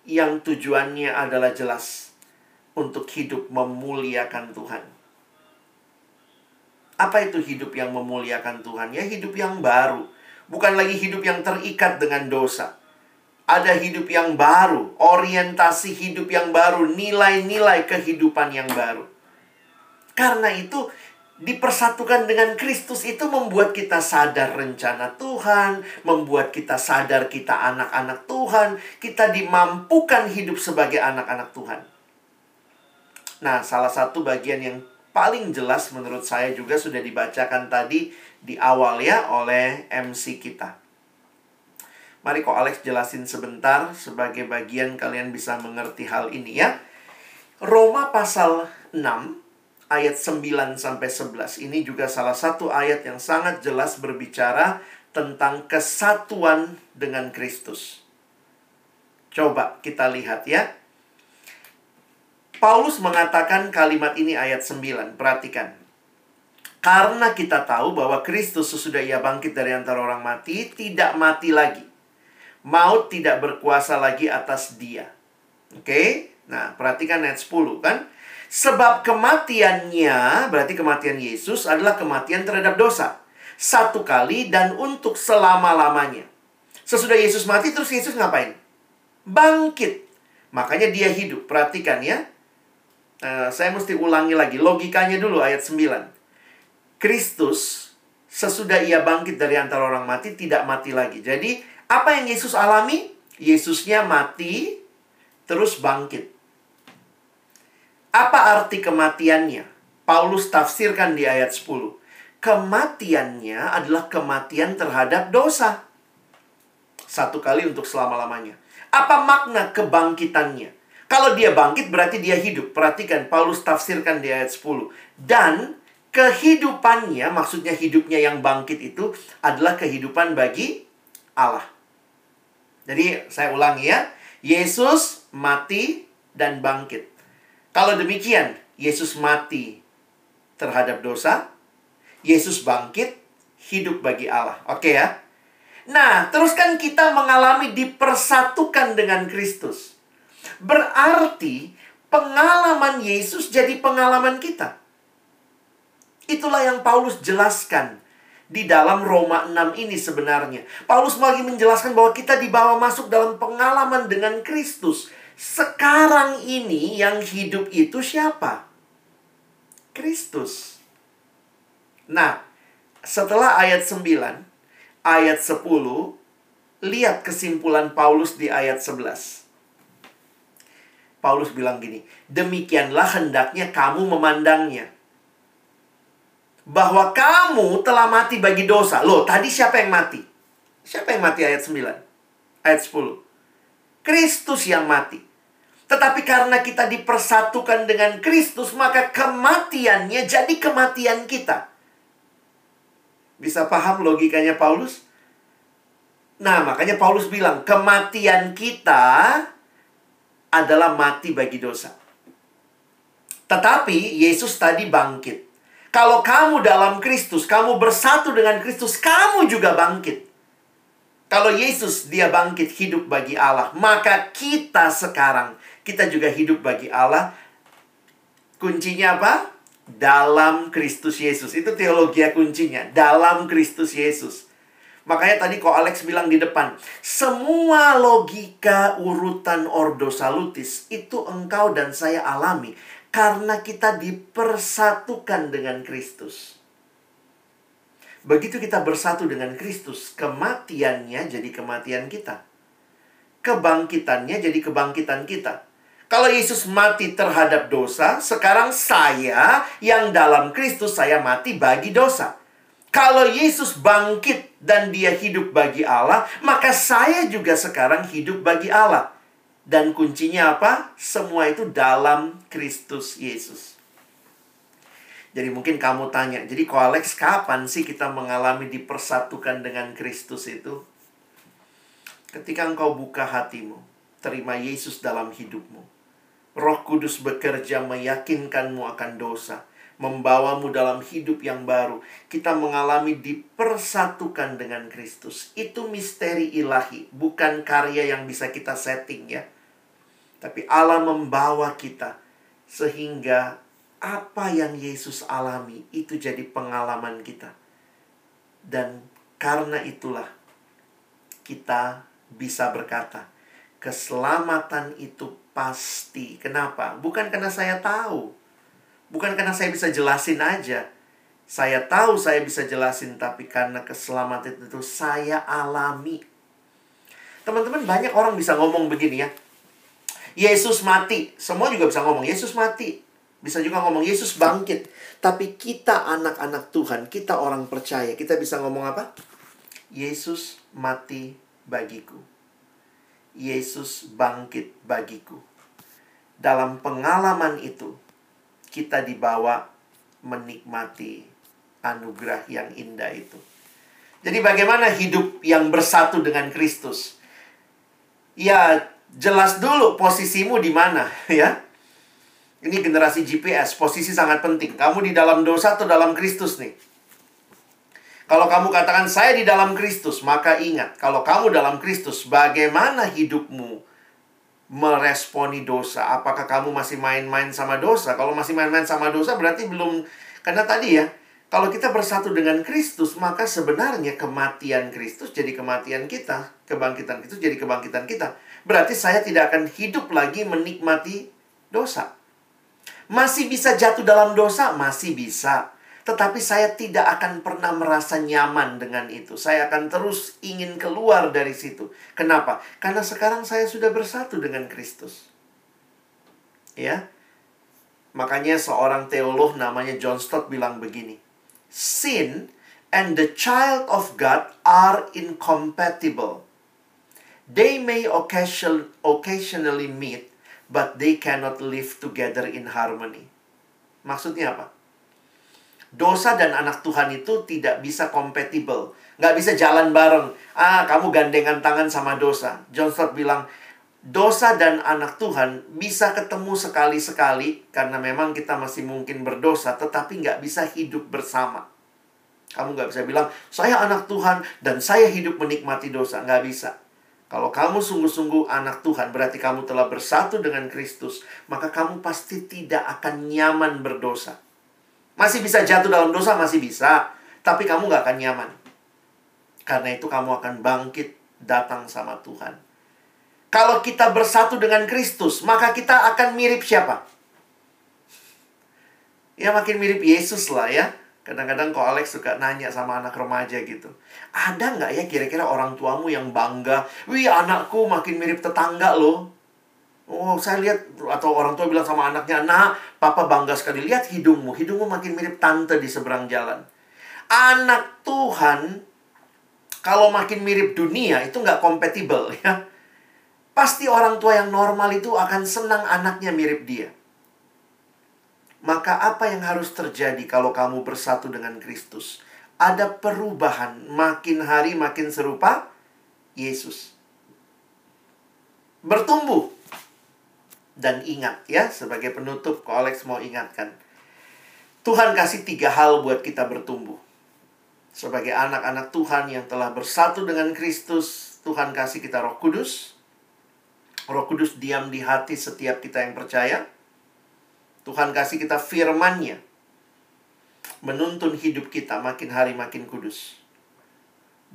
yang tujuannya adalah jelas untuk hidup memuliakan Tuhan. Apa itu hidup yang memuliakan Tuhan? Ya hidup yang baru. Bukan lagi hidup yang terikat dengan dosa. Ada hidup yang baru, orientasi hidup yang baru, nilai-nilai kehidupan yang baru. Karena itu dipersatukan dengan Kristus itu membuat kita sadar rencana Tuhan, membuat kita sadar kita anak-anak Tuhan, kita dimampukan hidup sebagai anak-anak Tuhan. Nah, salah satu bagian yang paling jelas menurut saya juga sudah dibacakan tadi di awal ya oleh MC kita. Mari kok Alex jelasin sebentar sebagai bagian kalian bisa mengerti hal ini ya. Roma pasal 6 ayat 9 sampai 11 ini juga salah satu ayat yang sangat jelas berbicara tentang kesatuan dengan Kristus. Coba kita lihat ya. Paulus mengatakan kalimat ini ayat 9. Perhatikan. Karena kita tahu bahwa Kristus sesudah ia bangkit dari antara orang mati, tidak mati lagi. Maut tidak berkuasa lagi atas dia. Oke? Okay? Nah, perhatikan ayat 10 kan. Sebab kematiannya, berarti kematian Yesus adalah kematian terhadap dosa. Satu kali dan untuk selama-lamanya. Sesudah Yesus mati, terus Yesus ngapain? Bangkit. Makanya dia hidup. Perhatikan ya. Uh, saya mesti ulangi lagi. Logikanya dulu ayat 9. Kristus sesudah ia bangkit dari antara orang mati tidak mati lagi. Jadi apa yang Yesus alami? Yesusnya mati terus bangkit. Apa arti kematiannya? Paulus tafsirkan di ayat 10. Kematiannya adalah kematian terhadap dosa. Satu kali untuk selama-lamanya. Apa makna kebangkitannya? Kalau dia bangkit berarti dia hidup. Perhatikan Paulus tafsirkan di ayat 10. Dan kehidupannya, maksudnya hidupnya yang bangkit itu adalah kehidupan bagi Allah. Jadi saya ulangi ya. Yesus mati dan bangkit. Kalau demikian, Yesus mati terhadap dosa, Yesus bangkit, hidup bagi Allah. Oke ya? Nah, terus kan kita mengalami dipersatukan dengan Kristus. Berarti pengalaman Yesus jadi pengalaman kita. Itulah yang Paulus jelaskan di dalam Roma 6 ini sebenarnya. Paulus lagi menjelaskan bahwa kita dibawa masuk dalam pengalaman dengan Kristus. Sekarang ini yang hidup itu siapa? Kristus. Nah, setelah ayat 9, ayat 10, lihat kesimpulan Paulus di ayat 11. Paulus bilang gini, demikianlah hendaknya kamu memandangnya. Bahwa kamu telah mati bagi dosa. Loh, tadi siapa yang mati? Siapa yang mati ayat 9? Ayat 10. Kristus yang mati. Tetapi karena kita dipersatukan dengan Kristus, maka kematiannya jadi kematian kita. Bisa paham logikanya Paulus? Nah, makanya Paulus bilang, kematian kita adalah mati bagi dosa. Tetapi Yesus tadi bangkit. Kalau kamu dalam Kristus, kamu bersatu dengan Kristus, kamu juga bangkit. Kalau Yesus dia bangkit hidup bagi Allah, maka kita sekarang kita juga hidup bagi Allah. Kuncinya apa? Dalam Kristus Yesus. Itu teologi kuncinya, dalam Kristus Yesus. Makanya tadi kok Alex bilang di depan, semua logika urutan ordo salutis itu engkau dan saya alami karena kita dipersatukan dengan Kristus. Begitu kita bersatu dengan Kristus, kematiannya jadi kematian kita. Kebangkitannya jadi kebangkitan kita. Kalau Yesus mati terhadap dosa, sekarang saya yang dalam Kristus saya mati bagi dosa. Kalau Yesus bangkit dan dia hidup bagi Allah, maka saya juga sekarang hidup bagi Allah. Dan kuncinya apa? Semua itu dalam Kristus Yesus. Jadi mungkin kamu tanya, jadi ko Alex kapan sih kita mengalami dipersatukan dengan Kristus itu? Ketika engkau buka hatimu, terima Yesus dalam hidupmu. Roh Kudus bekerja meyakinkanmu akan dosa membawamu dalam hidup yang baru. Kita mengalami dipersatukan dengan Kristus. Itu misteri ilahi, bukan karya yang bisa kita setting ya. Tapi Allah membawa kita sehingga apa yang Yesus alami itu jadi pengalaman kita. Dan karena itulah kita bisa berkata, keselamatan itu pasti. Kenapa? Bukan karena saya tahu Bukan karena saya bisa jelasin aja. Saya tahu saya bisa jelasin, tapi karena keselamatan itu saya alami. Teman-teman, banyak orang bisa ngomong begini ya. Yesus mati. Semua juga bisa ngomong, Yesus mati. Bisa juga ngomong, Yesus bangkit. Tapi kita anak-anak Tuhan, kita orang percaya, kita bisa ngomong apa? Yesus mati bagiku. Yesus bangkit bagiku. Dalam pengalaman itu, kita dibawa menikmati anugerah yang indah itu. Jadi bagaimana hidup yang bersatu dengan Kristus? Ya, jelas dulu posisimu di mana, ya. Ini generasi GPS, posisi sangat penting. Kamu di dalam dosa atau dalam Kristus nih? Kalau kamu katakan saya di dalam Kristus, maka ingat, kalau kamu dalam Kristus, bagaimana hidupmu meresponi dosa. Apakah kamu masih main-main sama dosa? Kalau masih main-main sama dosa berarti belum karena tadi ya, kalau kita bersatu dengan Kristus, maka sebenarnya kematian Kristus jadi kematian kita, kebangkitan Kristus jadi kebangkitan kita. Berarti saya tidak akan hidup lagi menikmati dosa. Masih bisa jatuh dalam dosa, masih bisa. Tetapi saya tidak akan pernah merasa nyaman dengan itu. Saya akan terus ingin keluar dari situ. Kenapa? Karena sekarang saya sudah bersatu dengan Kristus. Ya. Makanya seorang teolog namanya John Stott bilang begini. Sin and the child of God are incompatible. They may occasion, occasionally meet, but they cannot live together in harmony. Maksudnya apa? Dosa dan anak Tuhan itu tidak bisa compatible. Nggak bisa jalan bareng. Ah, kamu gandengan tangan sama dosa. John Stott bilang, dosa dan anak Tuhan bisa ketemu sekali-sekali karena memang kita masih mungkin berdosa, tetapi nggak bisa hidup bersama. Kamu nggak bisa bilang, saya anak Tuhan dan saya hidup menikmati dosa. Nggak bisa. Kalau kamu sungguh-sungguh anak Tuhan, berarti kamu telah bersatu dengan Kristus, maka kamu pasti tidak akan nyaman berdosa. Masih bisa jatuh dalam dosa, masih bisa. Tapi kamu gak akan nyaman. Karena itu kamu akan bangkit datang sama Tuhan. Kalau kita bersatu dengan Kristus, maka kita akan mirip siapa? Ya makin mirip Yesus lah ya. Kadang-kadang kok Alex suka nanya sama anak remaja gitu. Ada nggak ya kira-kira orang tuamu yang bangga? Wih anakku makin mirip tetangga loh. Oh, saya lihat atau orang tua bilang sama anaknya, "Nah, papa bangga sekali lihat hidungmu. Hidungmu makin mirip tante di seberang jalan." Anak Tuhan kalau makin mirip dunia itu nggak kompatibel ya. Pasti orang tua yang normal itu akan senang anaknya mirip dia. Maka apa yang harus terjadi kalau kamu bersatu dengan Kristus? Ada perubahan, makin hari makin serupa Yesus. Bertumbuh dan ingat ya, sebagai penutup, Alex mau ingatkan. Tuhan kasih tiga hal buat kita bertumbuh. Sebagai anak-anak Tuhan yang telah bersatu dengan Kristus, Tuhan kasih kita roh kudus. Roh kudus diam di hati setiap kita yang percaya. Tuhan kasih kita firmannya. Menuntun hidup kita makin hari makin kudus.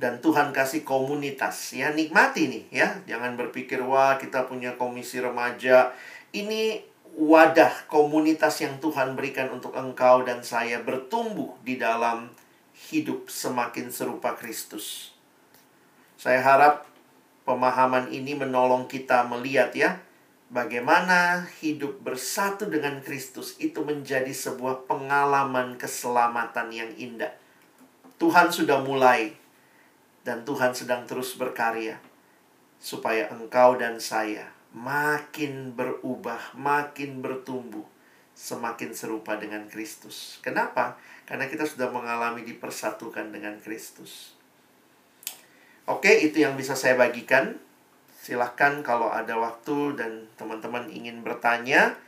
Dan Tuhan kasih komunitas. Ya nikmati nih ya. Jangan berpikir wah kita punya komisi remaja. Ini wadah komunitas yang Tuhan berikan untuk engkau dan saya bertumbuh di dalam hidup semakin serupa Kristus. Saya harap pemahaman ini menolong kita melihat ya bagaimana hidup bersatu dengan Kristus itu menjadi sebuah pengalaman keselamatan yang indah. Tuhan sudah mulai dan Tuhan sedang terus berkarya supaya engkau dan saya makin berubah, makin bertumbuh, semakin serupa dengan Kristus. Kenapa? Karena kita sudah mengalami dipersatukan dengan Kristus. Oke, itu yang bisa saya bagikan. Silahkan kalau ada waktu dan teman-teman ingin bertanya,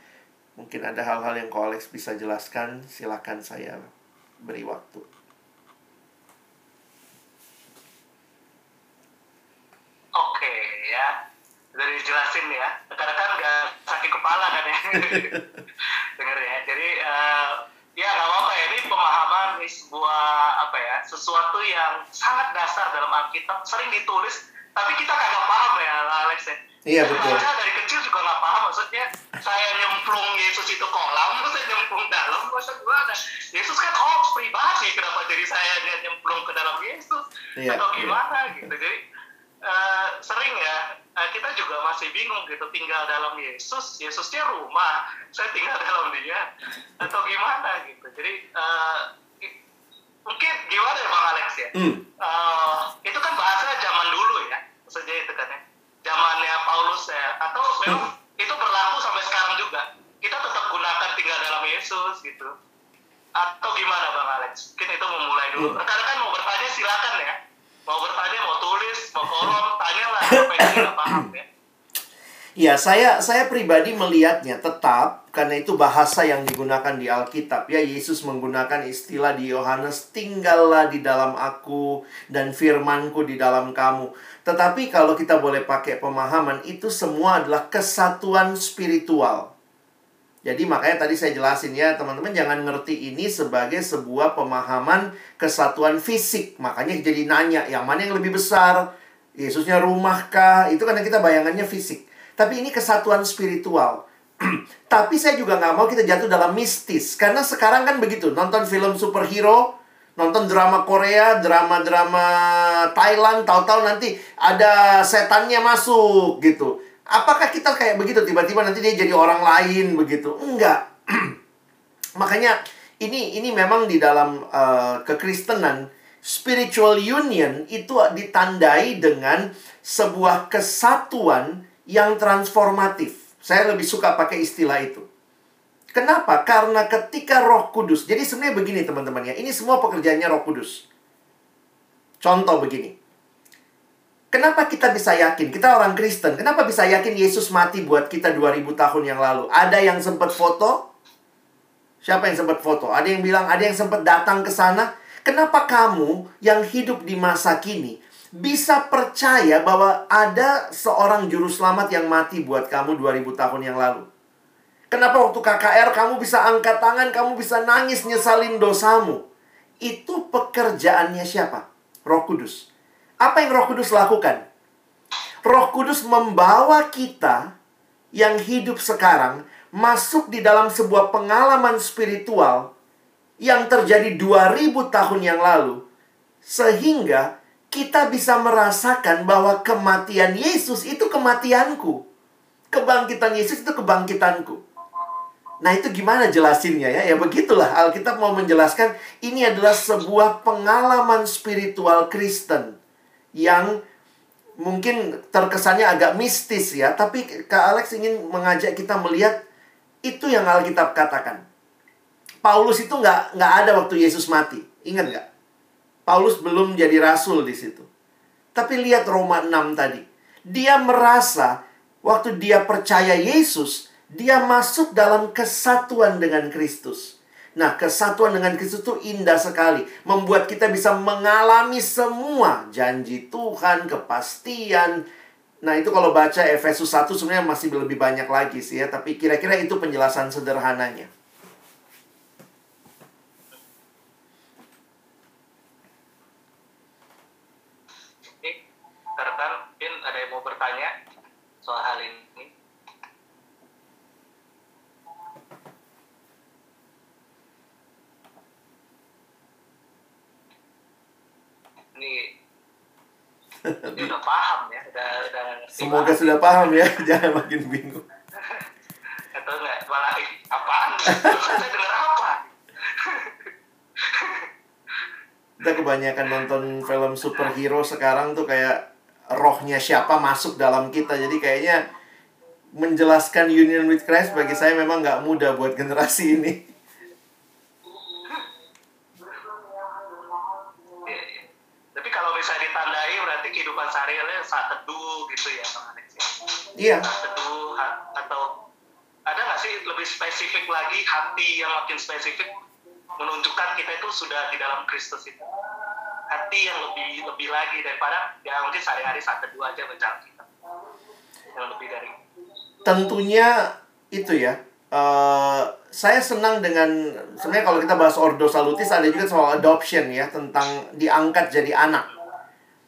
mungkin ada hal-hal yang Ko Alex bisa jelaskan, silahkan saya beri waktu. Oke ya, dari jelasin ya. Kadang-kadang nggak sakit kepala kan ya. Dengar ya. Jadi uh, ya nggak apa-apa ya. Ini pemahaman ini sebuah apa ya, sesuatu yang sangat dasar dalam Alkitab. Sering ditulis, tapi kita kagak paham ya, Alex ya. Iya betul. Saya dari kecil juga nggak paham maksudnya saya nyemplung Yesus itu kolam, terus saya nyemplung dalam, maksud gimana? Yesus kan oh pribadi, kenapa jadi saya nyemplung ke dalam Yesus? Iya, Atau iya. gimana gitu. Jadi eh, sering ya eh, kita juga masih bingung gitu tinggal dalam Yesus Yesusnya rumah saya tinggal dalam dia atau gimana gitu. Jadi i- mungkin gimana ya bang Alex ya? Hmm. Eh, itu kan bahasa zaman dulu ya maksudnya itu kan ya. Zamannya Paulus ya atau memang itu berlaku sampai sekarang juga. Kita tetap gunakan tinggal dalam Yesus gitu. Atau gimana bang Alex? Mungkin itu memulai dulu. Hmm. rekan-rekan mau bertanya silakan ya mau bertanya mau tulis mau kolom tanya lah apa yang tidak paham ya Ya, saya saya pribadi melihatnya tetap karena itu bahasa yang digunakan di Alkitab. Ya, Yesus menggunakan istilah di Yohanes, "Tinggallah di dalam aku dan firmanku di dalam kamu." Tetapi kalau kita boleh pakai pemahaman itu semua adalah kesatuan spiritual. Jadi makanya tadi saya jelasin ya, teman-teman jangan ngerti ini sebagai sebuah pemahaman kesatuan fisik. Makanya jadi nanya, yang mana yang lebih besar? Yesusnya rumahkah? Itu karena kita bayangannya fisik. Tapi ini kesatuan spiritual. Tapi saya juga nggak mau kita jatuh dalam mistis. Karena sekarang kan begitu, nonton film superhero, nonton drama Korea, drama-drama Thailand, tahu-tahu nanti ada setannya masuk gitu. Apakah kita kayak begitu tiba-tiba nanti dia jadi orang lain begitu? Enggak. Makanya ini ini memang di dalam uh, kekristenan spiritual union itu ditandai dengan sebuah kesatuan yang transformatif. Saya lebih suka pakai istilah itu. Kenapa? Karena ketika Roh Kudus. Jadi sebenarnya begini teman-teman ya. Ini semua pekerjaannya Roh Kudus. Contoh begini. Kenapa kita bisa yakin? Kita orang Kristen. Kenapa bisa yakin Yesus mati buat kita 2000 tahun yang lalu? Ada yang sempat foto? Siapa yang sempat foto? Ada yang bilang, ada yang sempat datang ke sana? Kenapa kamu yang hidup di masa kini bisa percaya bahwa ada seorang juru selamat yang mati buat kamu 2000 tahun yang lalu? Kenapa waktu KKR kamu bisa angkat tangan, kamu bisa nangis nyesalin dosamu? Itu pekerjaannya siapa? Roh Kudus. Apa yang Roh Kudus lakukan? Roh Kudus membawa kita yang hidup sekarang masuk di dalam sebuah pengalaman spiritual yang terjadi 2000 tahun yang lalu sehingga kita bisa merasakan bahwa kematian Yesus itu kematianku. Kebangkitan Yesus itu kebangkitanku. Nah, itu gimana jelasinnya ya? Ya begitulah Alkitab mau menjelaskan ini adalah sebuah pengalaman spiritual Kristen yang mungkin terkesannya agak mistis ya, tapi Kak Alex ingin mengajak kita melihat itu yang Alkitab katakan. Paulus itu nggak nggak ada waktu Yesus mati, ingat nggak? Paulus belum jadi rasul di situ. Tapi lihat Roma 6 tadi. Dia merasa waktu dia percaya Yesus, dia masuk dalam kesatuan dengan Kristus. Nah, kesatuan dengan Kristus itu indah sekali. Membuat kita bisa mengalami semua janji Tuhan, kepastian. Nah, itu kalau baca Efesus 1 sebenarnya masih lebih banyak lagi sih ya. Tapi kira-kira itu penjelasan sederhananya. Ini udah paham ya, udah udah. Semoga sudah paham ya, jangan makin bingung. Atau enggak malah "Ih, apaan? Saya dengar apa? Kita kebanyakan nonton film superhero sekarang tuh kayak rohnya siapa masuk dalam kita. Jadi kayaknya menjelaskan union with Christ bagi saya memang nggak mudah buat generasi ini. Iya, iya. Tapi kalau bisa ditandai berarti kehidupan sehari-hari saat teduh gitu ya, Bang Alex ya. Iya, teduh atau ada nggak sih lebih spesifik lagi hati yang makin spesifik menunjukkan kita itu sudah di dalam Kristus itu hati yang lebih lebih lagi daripada ya mungkin sehari-hari saat teduh aja baca kita yang lebih dari tentunya itu ya. eh, saya senang dengan sebenarnya kalau kita bahas Ordo Salutis ada juga soal adoption ya tentang diangkat jadi anak.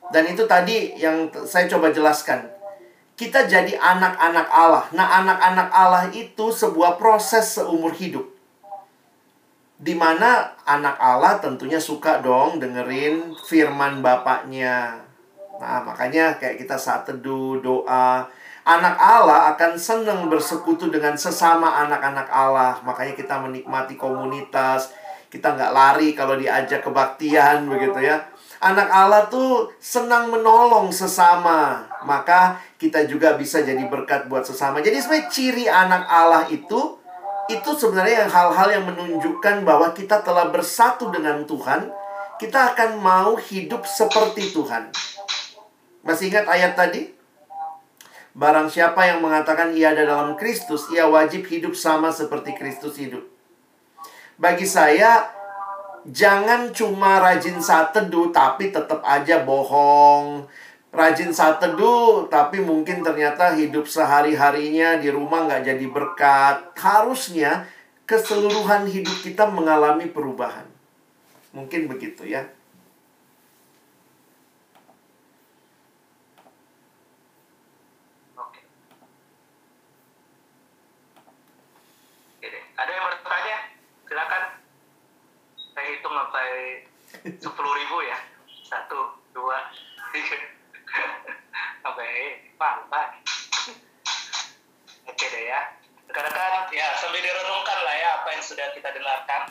Dan itu tadi yang saya coba jelaskan. Kita jadi anak-anak Allah. Nah, anak-anak Allah itu sebuah proses seumur hidup. di mana anak Allah tentunya suka dong dengerin firman bapaknya. Nah, makanya kayak kita saat teduh, doa, anak Allah akan senang bersekutu dengan sesama anak-anak Allah. Makanya kita menikmati komunitas, kita nggak lari kalau diajak kebaktian begitu ya. Anak Allah tuh senang menolong sesama, maka kita juga bisa jadi berkat buat sesama. Jadi sebenarnya ciri anak Allah itu itu sebenarnya hal-hal yang menunjukkan bahwa kita telah bersatu dengan Tuhan, kita akan mau hidup seperti Tuhan. Masih ingat ayat tadi? Barang siapa yang mengatakan ia ada dalam Kristus, ia wajib hidup sama seperti Kristus hidup. Bagi saya, jangan cuma rajin saat teduh, tapi tetap aja bohong. Rajin saat teduh, tapi mungkin ternyata hidup sehari-harinya di rumah nggak jadi berkat. Harusnya keseluruhan hidup kita mengalami perubahan. Mungkin begitu ya. Ada yang bertanya? Silakan. Saya hitung sampai sepuluh ribu ya. Satu, dua, tiga. Sampai pantai. Oke deh ya. Rekan-rekan, ya sambil direnungkan lah ya apa yang sudah kita dengarkan.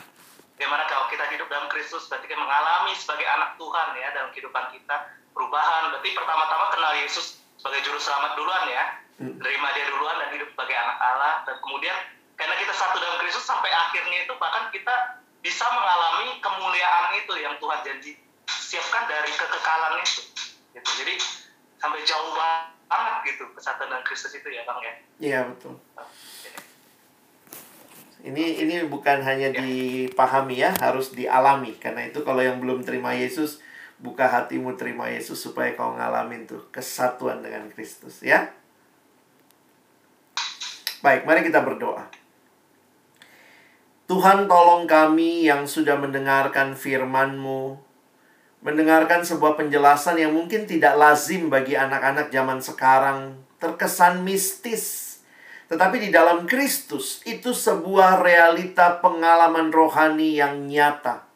Bagaimana kalau kita hidup dalam Kristus, berarti kita mengalami sebagai anak Tuhan ya dalam kehidupan kita perubahan. Berarti pertama-tama kenal Yesus sebagai juru selamat duluan ya, terima dia duluan dan hidup sebagai anak Allah. Dan kemudian karena kita satu dalam Kristus sampai akhirnya itu bahkan kita bisa mengalami kemuliaan itu yang Tuhan janji siapkan dari kekekalan itu. Gitu. Jadi sampai jauh banget gitu kesatuan dengan Kristus itu ya bang ya. Iya betul. Ini ini bukan hanya dipahami ya, harus dialami. Karena itu kalau yang belum terima Yesus, buka hatimu terima Yesus supaya kau ngalamin tuh kesatuan dengan Kristus ya. Baik, mari kita berdoa. Tuhan tolong kami yang sudah mendengarkan firman-Mu, mendengarkan sebuah penjelasan yang mungkin tidak lazim bagi anak-anak zaman sekarang, terkesan mistis. Tetapi di dalam Kristus itu sebuah realita pengalaman rohani yang nyata.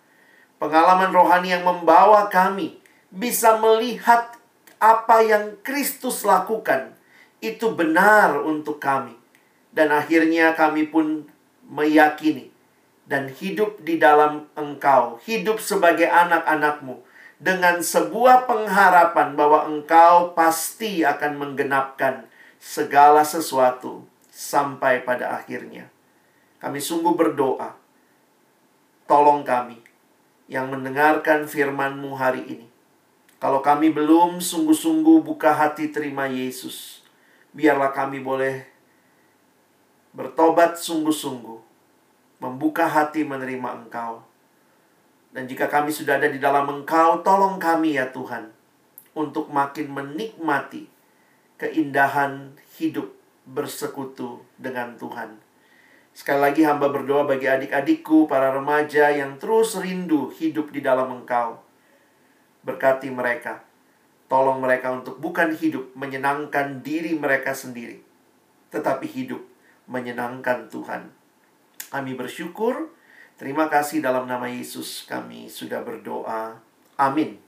Pengalaman rohani yang membawa kami bisa melihat apa yang Kristus lakukan itu benar untuk kami. Dan akhirnya kami pun meyakini dan hidup di dalam engkau, hidup sebagai anak-anakmu dengan sebuah pengharapan bahwa engkau pasti akan menggenapkan segala sesuatu sampai pada akhirnya. Kami sungguh berdoa, tolong kami yang mendengarkan firman-Mu hari ini. Kalau kami belum sungguh-sungguh buka hati terima Yesus, biarlah kami boleh bertobat sungguh-sungguh, membuka hati menerima Engkau. Dan jika kami sudah ada di dalam Engkau, tolong kami ya Tuhan, untuk makin menikmati keindahan hidup bersekutu dengan Tuhan. Sekali lagi hamba berdoa bagi adik-adikku, para remaja yang terus rindu hidup di dalam Engkau. Berkati mereka. Tolong mereka untuk bukan hidup menyenangkan diri mereka sendiri, tetapi hidup menyenangkan Tuhan. Kami bersyukur. Terima kasih dalam nama Yesus kami sudah berdoa. Amin.